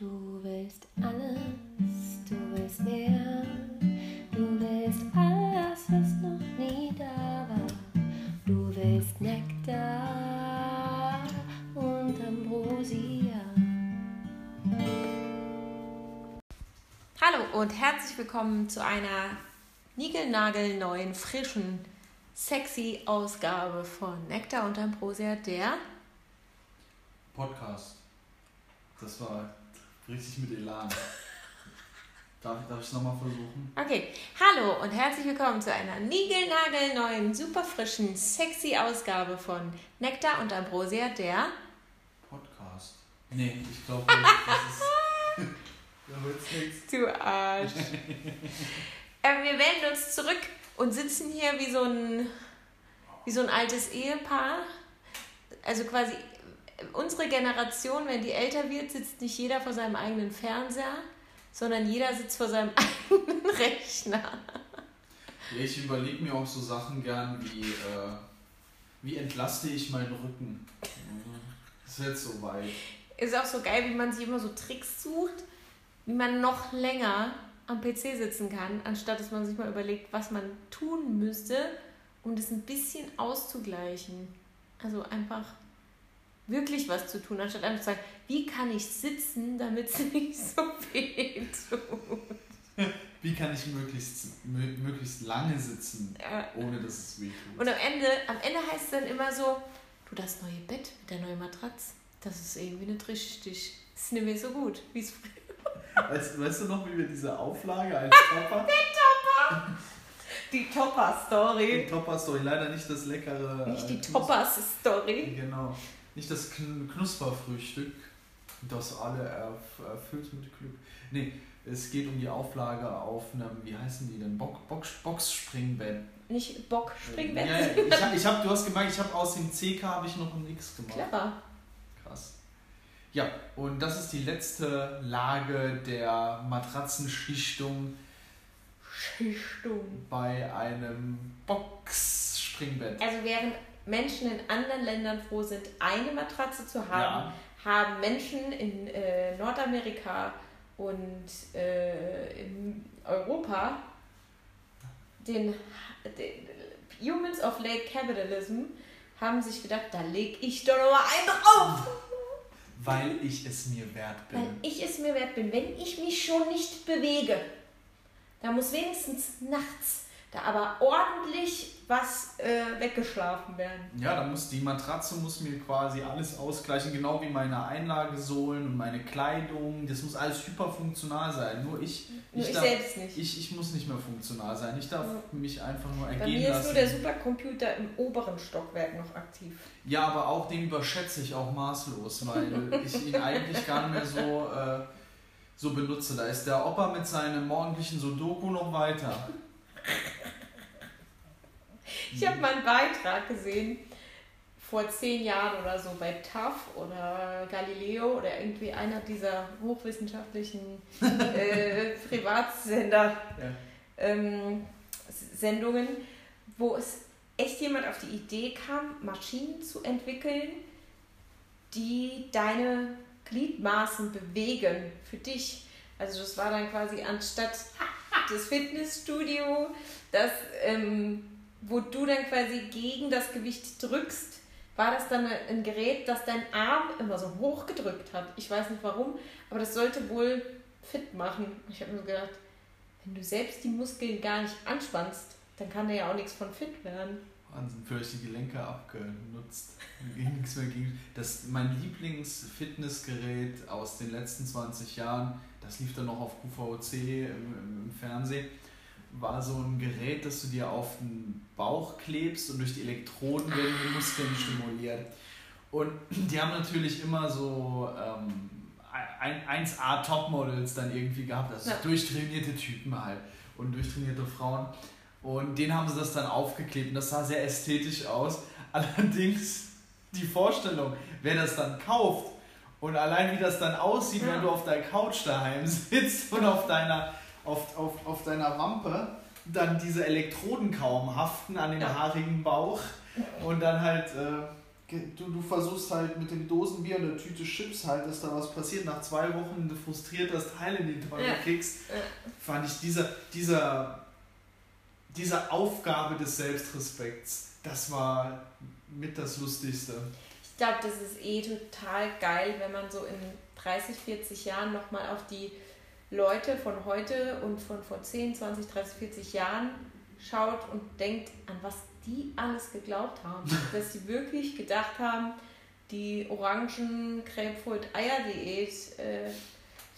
Du willst alles, du willst mehr. Du willst alles, was noch nie da war. Du willst Nektar und Ambrosia. Hallo und herzlich willkommen zu einer niegelnagelneuen, frischen, sexy Ausgabe von Nektar und Ambrosia, der Podcast. Das war richtig mit Elan. Darf, darf ich es nochmal versuchen? Okay, hallo und herzlich willkommen zu einer niegelnagelneuen, super frischen, sexy Ausgabe von Nektar und Ambrosia, der Podcast. Nee, ich glaube, das ist. da wird's nichts. Du Arsch. äh, wir melden uns zurück und sitzen hier wie so ein, wie so ein altes Ehepaar. Also quasi unsere Generation, wenn die älter wird, sitzt nicht jeder vor seinem eigenen Fernseher, sondern jeder sitzt vor seinem eigenen Rechner. Ich überlege mir auch so Sachen gern wie, äh, wie entlaste ich meinen Rücken? Das ist jetzt so weit. Ist auch so geil, wie man sich immer so Tricks sucht, wie man noch länger am PC sitzen kann, anstatt dass man sich mal überlegt, was man tun müsste, um das ein bisschen auszugleichen. Also einfach wirklich was zu tun, anstatt einfach zu sagen, wie kann ich sitzen, damit es nicht so weh tut. Wie kann ich möglichst, mö möglichst lange sitzen, ohne dass es weh tut? Und am Ende, am Ende heißt es dann immer so, du, das neue Bett mit der neuen Matratze, das ist irgendwie nicht richtig. Das ist nicht mehr so gut, wie es früher Weißt, weißt du noch, wie wir diese Auflage als Topper, Die Topper-Story. die Topper-Story, leider nicht das leckere... Nicht die äh, Toppers-Story. Genau. Nicht das Kn Knusperfrühstück, das alle erf erfüllt mit Glück. Nee, es geht um die Auflage auf einem, wie heißen die denn? Box, Box, Boxspringbett. Nicht Bock, Springbett. Ja, ja, ich hab, ich hab, du hast gemerkt, ich habe aus dem CK habe ich noch ein X gemacht. Clever. Krass. Ja, und das ist die letzte Lage der Matratzenschichtung Schichtung. bei einem Boxspringbett. Also während Menschen in anderen Ländern froh sind, eine Matratze zu haben, Ja. haben Menschen in äh, Nordamerika und äh, in Europa den, den Humans of Late Capitalism haben sich gedacht, da leg ich doch noch mal einen drauf, Weil ich es mir wert bin. weil ich es mir wert bin, wenn ich mich schon nicht bewege. Da muss wenigstens nachts da aber ordentlich was äh, weggeschlafen werden. Ja, da muss die Matratze muss mir quasi alles ausgleichen, genau wie meine Einlagesohlen und meine Kleidung. Das muss alles hyperfunktional sein. Nur ich, Nur ich, darf, selbst nicht. ich, ich muss nicht mehr funktional sein. Ich darf Ja. mich einfach nur Bei ergehen mir ist lassen. nur der Supercomputer im oberen Stockwerk noch aktiv. ja, aber auch den überschätze ich auch maßlos, weil ich ihn eigentlich gar nicht mehr so, äh, so benutze. Da ist der Opa mit seinem morgendlichen Sudoku noch weiter. Ich habe mal einen Beitrag gesehen, vor zehn Jahren oder so bei TAF oder Galileo oder irgendwie einer dieser hochwissenschaftlichen äh, Privatsender Ja. ähm, Sendungen, wo es echt jemand auf die Idee kam, Maschinen zu entwickeln, die deine Gliedmaßen bewegen für dich. Also das war dann quasi anstatt das Fitnessstudio, das, ähm, wo du dann quasi gegen das Gewicht drückst, war das dann ein Gerät, das deinen Arm immer so hoch gedrückt hat. Ich weiß nicht warum, aber das sollte wohl fit machen. Ich habe mir gedacht, wenn du selbst die Muskeln gar nicht anspannst, dann kann da ja auch nichts von fit werden. Wahnsinn, vielleicht die Gelenke abgenutzt. Ging nichts mehr gegen. Das, mein Lieblings-Fitnessgerät aus den letzten 20 Jahren, das lief dann noch auf QVC im, im Fernsehen, war so ein Gerät, das du dir auf den Bauch klebst und durch die Elektroden werden die Muskeln stimuliert. Und die haben natürlich immer so ähm, ein- 1A Topmodels dann irgendwie gehabt, also Ja. durchtrainierte Typen halt und durchtrainierte Frauen. Und den haben sie das dann aufgeklebt und das sah sehr ästhetisch aus. Allerdings die Vorstellung, wer das dann kauft und allein wie das dann aussieht, Ja. wenn du auf der Couch daheim sitzt und auf deiner, auf, auf, auf deiner Wampe dann diese Elektroden kaum haften an dem Ja. haarigen Bauch und dann halt äh, du, du versuchst halt mit dem Dosenbier und der Tüte Chips halt, dass da was passiert. Nach zwei Wochen frustriert das Teil in die Tonne Ja. kriegst, fand ich dieser, dieser, diese Aufgabe des Selbstrespekts, das war mit das Lustigste. Ich glaube, das ist eh total geil, wenn man so in 30, 40 Jahren nochmal auf die Leute von heute und von vor 10, 20, 30, 40 Jahren schaut und denkt, an was die alles geglaubt haben. Dass sie wirklich gedacht haben, die orangen Grapefruit-Eier-Diät äh,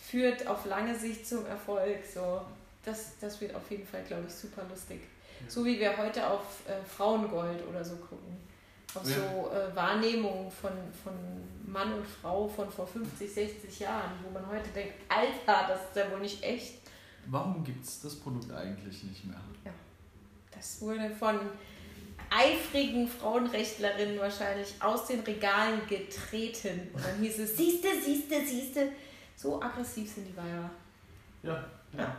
führt auf lange Sicht zum Erfolg. So, das, das wird auf jeden Fall, glaube ich, super lustig. Ja. So wie wir heute auf äh, Frauengold oder so gucken. Auf Ja. so äh, Wahrnehmungen von, von Mann und Frau von vor 50, 60 Jahren, wo man heute denkt, Alter, das ist ja wohl nicht echt. Warum gibt es das Produkt eigentlich nicht mehr? Das wurde von eifrigen Frauenrechtlerinnen wahrscheinlich aus den Regalen getreten. Und dann hieß es, siehste, siehste, siehste. So aggressiv sind die Weiber. Ja, ja.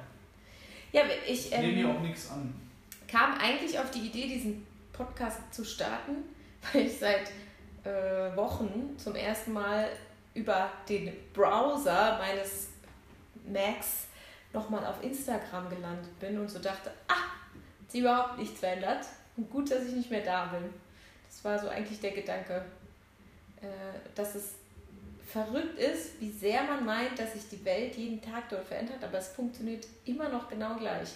Ja, ich Ich nehme mir ähm, auch nichts an. kam eigentlich auf die Idee, diesen Podcast zu starten, weil ich seit äh, Wochen zum ersten Mal über den Browser meines Macs nochmal auf Instagram gelandet bin und so dachte, ah, hat sich überhaupt nichts verändert und gut, dass ich nicht mehr da bin. Das war so eigentlich der Gedanke, äh, dass es verrückt ist, wie sehr man meint, dass sich die Welt jeden Tag dort verändert, aber es funktioniert immer noch genau gleich.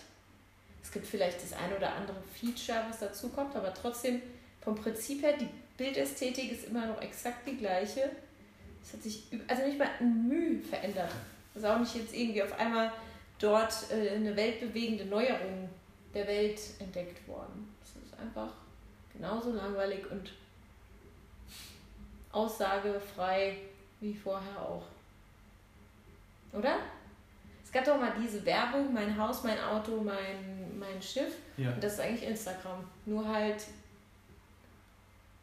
Es gibt vielleicht das ein oder andere Feature, was dazu kommt, aber trotzdem vom Prinzip her, die Bildästhetik ist immer noch exakt die gleiche. Es hat sich also nicht mal ein Mühe verändert. Es ist auch nicht jetzt irgendwie auf einmal dort äh, eine weltbewegende Neuerung der Welt entdeckt worden. Es ist einfach genauso langweilig und aussagefrei wie vorher auch. Oder? Es gab doch mal diese Werbung, mein Haus, mein Auto, mein, mein Schiff. Ja. Und das ist eigentlich Instagram. Nur halt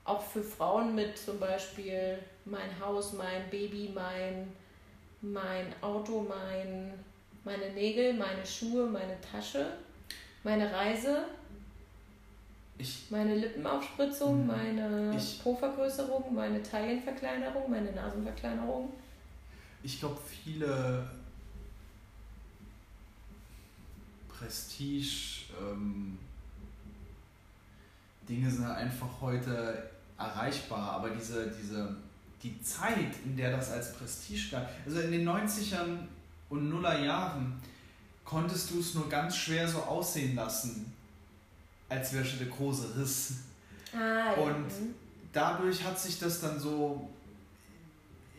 auch für Frauen mit zum Beispiel mein Haus, mein Baby, mein, mein Auto, mein, meine Nägel, meine Schuhe, meine Tasche, meine Reise, Ich, meine Lippenaufspritzung, Hm. meine Ich- Po-Vergrößerung, meine Taillenverkleinerung, meine Nasenverkleinerung. ich glaube, viele Prestige ähm, Dinge sind halt einfach heute erreichbar, aber diese, diese, die Zeit, in der das als Prestige gab, also in den 90ern und Nuller Jahren konntest du es nur ganz schwer so aussehen lassen, als wäre der große Riss. Ah, Und- mhm. dadurch hat sich das dann so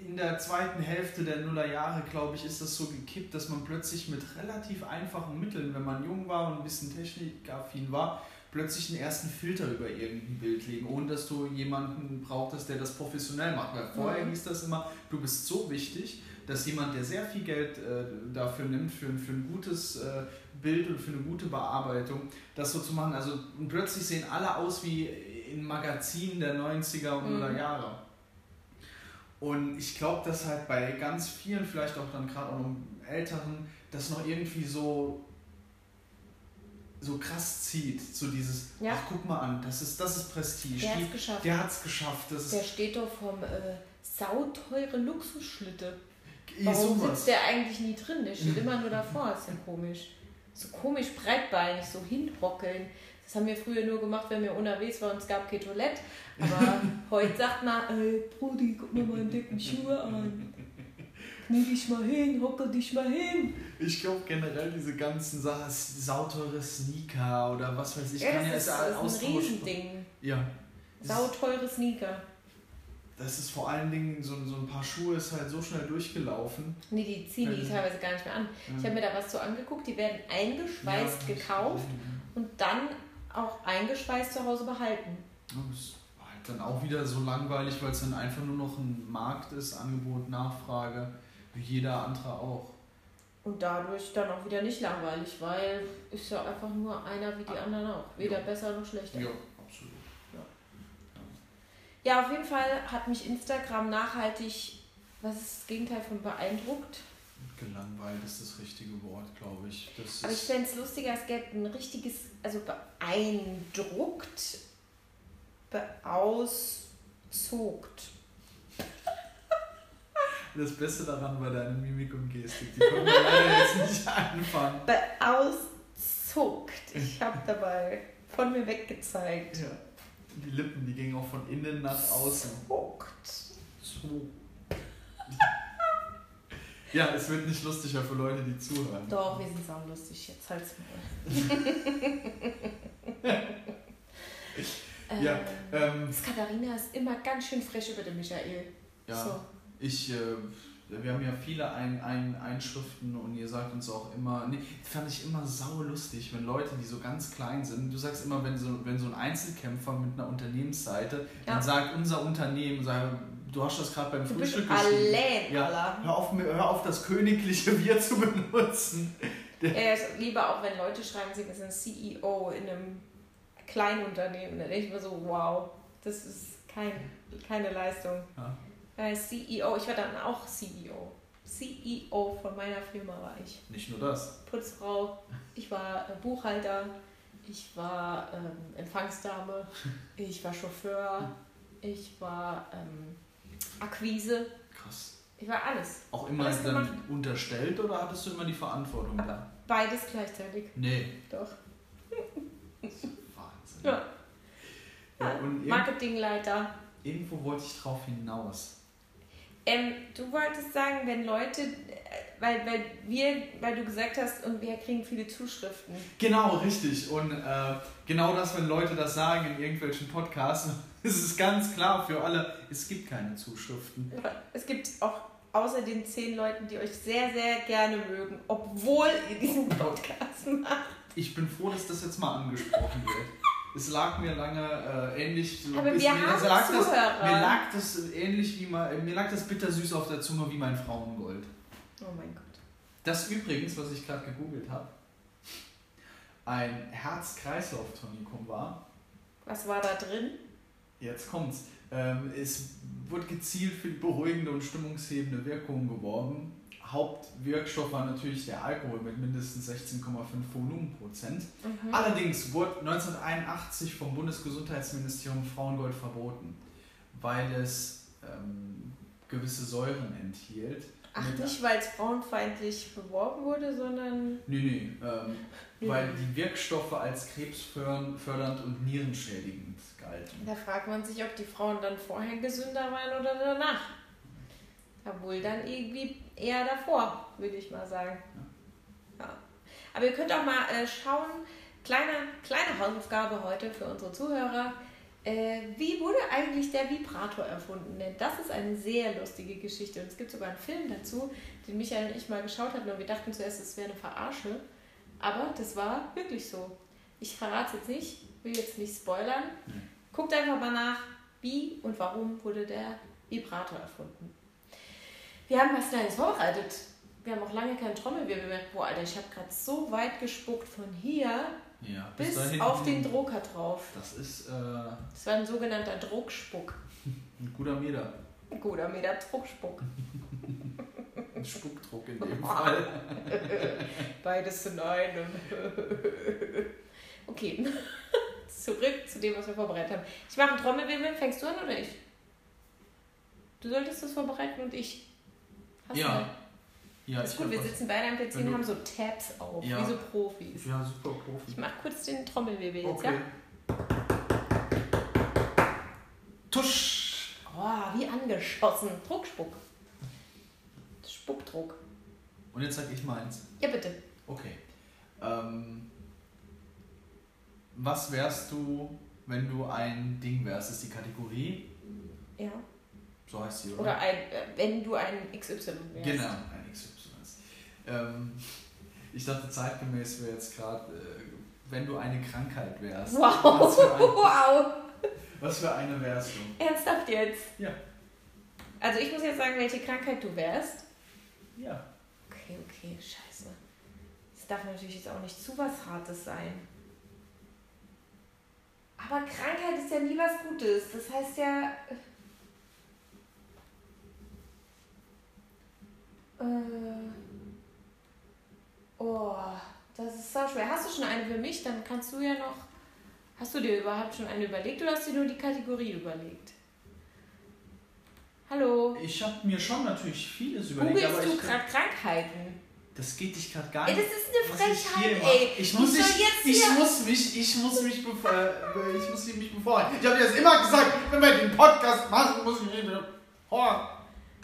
in der zweiten Hälfte der Nullerjahre, glaube ich, ist das so gekippt, dass man plötzlich mit relativ einfachen Mitteln, wenn man jung war und ein bisschen technikaffin war, plötzlich einen ersten Filter über irgendein Bild legen, ohne dass du jemanden brauchtest, der das professionell macht. Weil vorher Mhm. hieß das immer, du bist so wichtig, dass jemand, der sehr viel Geld äh, dafür nimmt, für, für ein gutes äh, Bild und für eine gute Bearbeitung, das so zu machen. Also und plötzlich sehen alle aus wie in Magazinen der 90er und Mhm. 0er Jahre. Und ich glaube, dass halt bei ganz vielen, vielleicht auch dann gerade auch noch Älteren, das noch irgendwie so so krass zieht, so dieses, Ja. ach guck mal an, das ist, das ist Prestige, Der hat es geschafft. der hat es geschafft, das Der steht doch vom äh, sauteure Luxusschlitte. Warum sowas. sitzt der eigentlich nie drin? Der steht immer nur davor. ist ja komisch. So komisch breitbeinig, so hinrockeln. Das haben wir früher nur gemacht, wenn wir unterwegs waren und es gab kein Toilette. Aber heute sagt man, ey, Brudi, guck mal meine dicken Schuhe an. Knie dich mal hin, hocke dich mal hin. Ich glaube generell diese ganzen Sachen, sauteure Sneaker oder was weiß ich, Ja, kann ja ist, das ist ein. Riesending. Ja. Sauteure Sneaker. Das ist vor allen Dingen, so, so ein paar Schuhe ist halt so schnell durchgelaufen. Nee, die ziehen die Ja. teilweise gar nicht mehr an. Ich habe mir da was so angeguckt, die werden eingeschweißt Ja, gekauft und dann auch eingeschweißt zu Hause behalten. Das war halt dann auch wieder so langweilig, weil es dann einfach nur noch ein Markt ist, Angebot, Nachfrage, wie jeder andere auch. Und dadurch dann auch wieder nicht langweilig, weil ist ja einfach nur einer wie die anderen auch. Weder Ja. besser noch schlechter. Ja, absolut. Ja, auf jeden Fall hat mich Instagram nachhaltig, was ist das Gegenteil von beeindruckt? Gelangweilt ist das richtige Wort, glaube ich. Das Aber ich fände es lustiger, es gäbe ein richtiges, also beeindruckt, Auszuckt. Das Beste daran war deine Mimik und Gestik. Die konnten wir leider jetzt nicht anfangen. Beauszuckt. Ich habe dabei von mir weggezeigt. Ja. Die Lippen, die gingen auch von innen nach außen. Zuckt. So. Ja, es wird nicht lustiger für Leute, die zuhören. Doch, wir sind saulustig. Jetzt halt's mal. Ja, ähm, das Katharina ist immer ganz schön frech über den Michael. Ja, So. Ich, äh, wir haben ja viele ein, ein, Einschriften und ihr sagt uns auch immer, nee, fand ich immer sau lustig, wenn Leute, die so ganz klein sind, du sagst immer, wenn so, wenn so ein Einzelkämpfer mit einer Unternehmensseite, Ja. dann sagt unser Unternehmen, sag, du hast das gerade beim Du bist Frühstück allein, Ja, hör auf, hör auf, das königliche Wir zu benutzen. Er ist lieber auch, wenn Leute schreiben, sie sind CEO in einem Kleinunternehmen. Da denke ich mir so, wow, das ist kein, keine Leistung. Ja. Äh, CEO, ich war dann auch CEO. CEO von meiner Firma war ich. Nicht nur das. Putzfrau, ich war äh, Buchhalter, ich war ähm, Empfangsdame, ich war Chauffeur, ich war ähm, Akquise, Krass. ich war alles. Auch immer Alles dann gemacht. unterstellt oder hattest du immer die Verantwortung da? Beides gleichzeitig, Nee. doch. Wahnsinn. Ja. Ja, Marketingleiter. irgendwo wollte ich drauf hinaus. Ähm, du wolltest sagen, wenn Leute, äh, weil, weil wir, weil du gesagt hast, und wir kriegen viele Zuschriften. Genau, richtig. Und äh, genau das, wenn Leute das sagen in irgendwelchen Podcasts, ist es ganz klar für alle, es gibt keine Zuschriften. Es gibt auch außer den zehn Leuten, die euch sehr, sehr gerne mögen, obwohl ihr diesen Podcast macht. Ich bin froh, dass das jetzt mal angesprochen wird. Es lag mir lange äh, ähnlich so Aber wir mir, haben lag das, mir lag das ähnlich wie mein, mir lag das bittersüß auf der Zunge wie mein Frauengold. Oh mein Gott. Das übrigens, was ich gerade gegoogelt habe, ein Herz-Kreislauf-Tonikum war. Was war da drin? Jetzt kommt's. Ähm, es wurde gezielt für die beruhigende und stimmungshebende Wirkung geworben. Hauptwirkstoff war natürlich der Alkohol mit mindestens 16,5 Volumenprozent. Mhm. Allerdings wurde 1981 vom Bundesgesundheitsministerium Frauengold verboten, weil es ähm, gewisse Säuren enthielt. Ach, Mit- nicht weil es frauenfeindlich beworben wurde, sondern. Nee, nee, ähm, weil die Wirkstoffe als krebsfördernd und nierenschädigend galten. Da fragt man sich, ob die Frauen dann vorher gesünder waren oder danach. Ja, wohl dann irgendwie eher davor, würde ich mal sagen. Ja. Aber ihr könnt auch mal äh, schauen, kleine, kleine Hausaufgabe heute für unsere Zuhörer. Äh, wie wurde eigentlich der Vibrator erfunden? Denn das ist eine sehr lustige Geschichte. Und es gibt sogar einen Film dazu, den Michael und ich mal geschaut hatten. Und wir dachten zuerst, es wäre eine Verarsche. Aber das war wirklich so. Ich verrate es jetzt nicht, will jetzt nicht spoilern. Guckt einfach mal nach, wie und warum wurde der Vibrator erfunden. Wir haben was Kleines vorbereitet. Wir haben auch lange keinen Trommelwirbel mehr. Boah, Alter, ich habe gerade so weit gespuckt von hier Ja, bis dahin- auf den Drucker drauf. Das ist äh, Das war ein sogenannter Druckspuck. ein guter Meter. Ein guter Meter Druckspuck. Ein Spuckdruck in dem Fall. Beides in einem. okay. Zurück zu dem, was wir vorbereitet haben. Ich mache einen Trommelwirbel. Fängst du an oder ich? Du solltest das vorbereiten und ich. Hast Ja. du? Ja, ist gut, wir was- sitzen beide am PC und du- haben so Tabs auf, Ja. wie so Profis. Ja, super Profi. Ich mach kurz den Trommelwirbel jetzt, Okay. ja? Tusch! Oh, wie angeschossen. Druckspuck. Spuckdruck. Und jetzt sag ich meins. Ja, bitte. Okay. Ähm, was wärst du, wenn du ein Ding wärst? Das ist die Kategorie. Ja. So heißt sie, oder? Oder ein, äh, wenn du ein XY wärst. Genau, ein XY. Ähm, ich dachte, zeitgemäß wäre jetzt gerade, äh, wenn du eine Krankheit wärst. Wow. Was für, ein, Wow. was für eine wärst du? Ernsthaft jetzt? Ja. Also ich muss jetzt sagen, welche Krankheit du wärst. Ja. Okay, okay, scheiße. Das darf natürlich jetzt auch nicht zu was Hartes sein. Aber Krankheit ist ja nie was Gutes. Das heißt ja. Äh, oh, das ist so schwer. Hast du schon eine für mich? Dann kannst du ja noch. Hast du dir überhaupt schon eine überlegt oder hast du dir nur die Kategorie überlegt? Hallo. Ich habe mir schon natürlich vieles überlegt, Googlest aber du ich, gerade Krankheiten? das geht dich gerade gar Ey, nicht. das ist eine ich Frechheit, mache. ey. Ich muss, jetzt ich hier... muss mich, ich muss mich, bevor, äh, ich muss mich bevorhalten. Ich habe dir das immer gesagt, wenn wir den Podcast machen, muss ich mich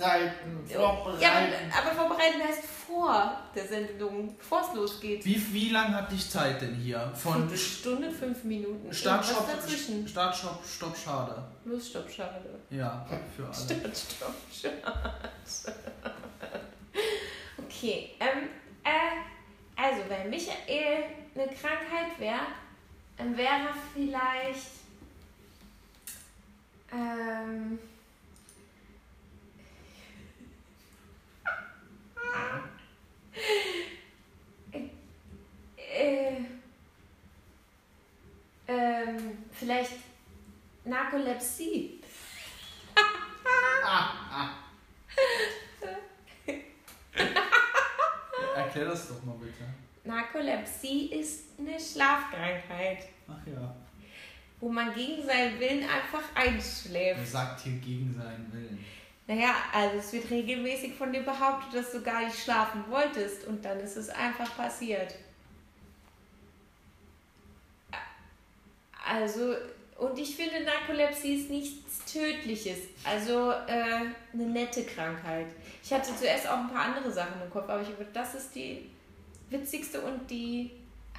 vorbereiten, Ja, aber, aber vorbereiten heißt vor der Sendung, bevor es losgeht. Wie, wie lange hatte ich Zeit denn hier? Von Eine Stunde, fünf Minuten. Start, Stopp, dazwischen? Start, Stopp, Stopp, Schade. Los, stopp, schade. Ja, für alle. Stopp, stopp, schade. Okay, ähm, äh, also wenn Michael eine Krankheit wäre, dann wäre er vielleicht, ähm, äh, ähm, vielleicht Narkolepsie. Erklär das doch mal bitte. Narkolepsie ist eine Schlafkrankheit, Ach ja. wo man gegen seinen Willen einfach Er einschläft. sagt hier gegen seinen Willen. Naja, also es wird regelmäßig von dir behauptet, dass du gar nicht schlafen wolltest und dann ist es einfach passiert. Also, und ich finde, Narkolepsie ist nichts Tödliches. Also äh, eine nette Krankheit. Ich hatte zuerst auch ein paar andere Sachen im Kopf, aber ich gedacht, das ist die witzigste und die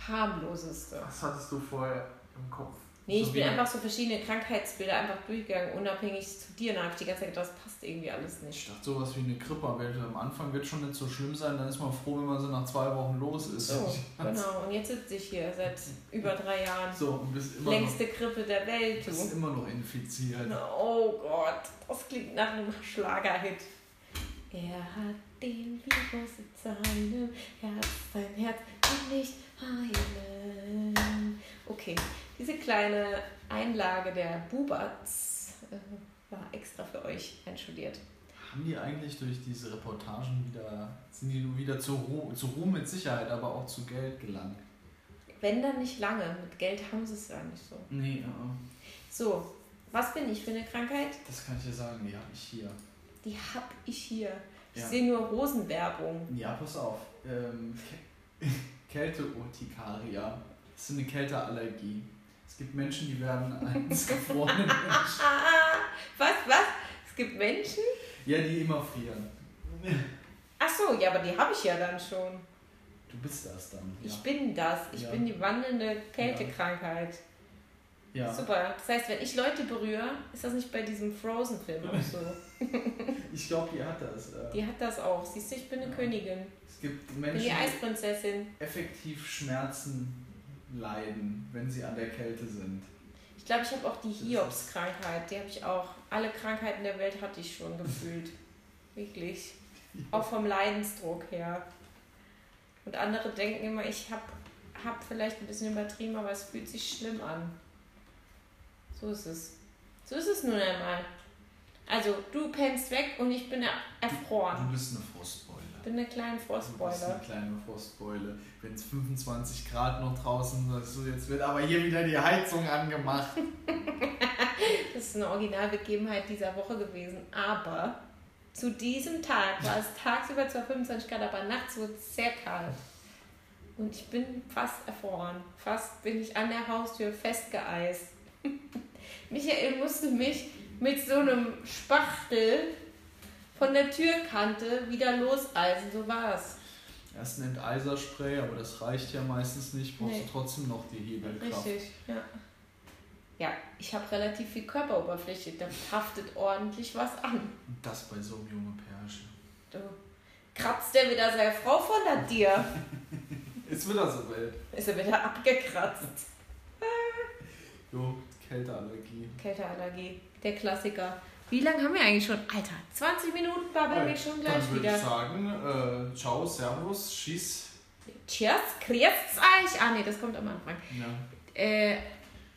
harmloseste. Was hattest du vorher im Kopf? Nee, ich So bin wie- einfach so verschiedene Krankheitsbilder einfach durchgegangen, unabhängig zu dir. Und da habe ich die ganze Zeit gedacht, das passt irgendwie alles Ich nicht. dachte, sowas wie eine Grippe am Anfang wird schon nicht so schlimm sein, dann ist man froh, wenn man so nach zwei Wochen los ist. So, genau. Und jetzt sitze ich hier seit über drei Jahren. So, und bist immer, Längste Grippe der Welt. noch, bist Du. immer noch infiziert. Oh Gott, das klingt nach einem Schlagerhit. Er hat den Virus in seinem Herz, sein Herz kann nicht heilen. Okay, diese kleine Einlage der Bubats äh, war extra für euch einstudiert. Haben die eigentlich durch diese Reportagen wieder, sind die nur wieder zu Ruhm, zu Ruhm mit Sicherheit, aber auch zu Geld gelangt? Wenn dann nicht lange, mit Geld haben sie es ja nicht so. Nee, ja. So, was bin ich für eine Krankheit? Das kann ich dir sagen, die habe ich hier. Die hab ich hier. Ich Ja. sehe nur Rosenwerbung. Ja, pass auf. Ähm, Kä- Kälteurtikaria. Das ist eine Kälteallergie. Es gibt Menschen, die werden eines gefrorenen Menschen. Ah, was, was? Es gibt Menschen? Ja, die immer frieren. Ach so, ja, aber die habe ich ja dann schon. Du bist das dann. Ja. Ich bin das. Ich Ja. bin die wandelnde Kältekrankheit. ja. Super. Das heißt, wenn ich Leute berühre, ist das nicht bei diesem Frozen-Film auch so. Ich glaube, die hat das. äh. Die hat das auch. Siehst du, ich bin eine Ja. Königin. Es gibt bin Menschen, die die Eisprinzessin. effektiv Schmerzen leiden, wenn sie an der Kälte sind. Ich glaube, ich habe auch die Hiobs-Krankheit. Die habe ich auch. Alle Krankheiten der Welt hatte ich schon gefühlt. Wirklich. Auch vom Leidensdruck her. Und andere denken immer, ich habe hab vielleicht ein bisschen übertrieben, aber es fühlt sich schlimm an. So ist es. So ist es nun einmal. Also, du pennst weg und ich bin erfroren. Du bist eine Frostbeule. Ich bin eine kleine Du bist Frostbeule. eine kleine Frostbeule. Wenn es 25 Grad noch draußen ist, jetzt wird aber hier wieder die Heizung angemacht. Das ist eine Originalbegebenheit dieser Woche gewesen. Aber zu diesem Tag war es tagsüber zwar 25 Grad, aber nachts wurde es sehr kalt. Und ich bin fast erfroren. Fast bin ich an der Haustür festgeeist. Michael musste mich mit so einem Spachtel von der Türkante wieder loseisen. So war es. Erst ein Enteiserspray, aber das reicht ja meistens nicht. Brauchst Nee. du trotzdem noch die Hebelkraft. Richtig, ja. Ja, ich habe relativ viel Körperoberfläche. Da haftet ordentlich was an. Und das bei so einem jungen Pärchen. Du kratzt der wieder seine Frau von der dir. Ist wieder so wild. Ist er wieder abgekratzt. Jo, Kälteallergie. Kälteallergie, der Klassiker. Wie lange haben wir eigentlich schon? Alter, 20 Minuten babbeln wir schon gleich Dann würde wieder. ich sagen, äh, ciao, servus, schieß. Cheers, grüß euch. Ah, nee, das kommt am Anfang. Ja. Äh,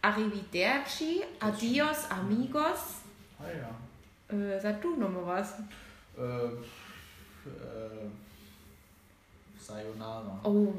arrivederci, adios, amigos. Ah ja. Äh, sag du nochmal was. Äh, äh, Sayonara. Oh,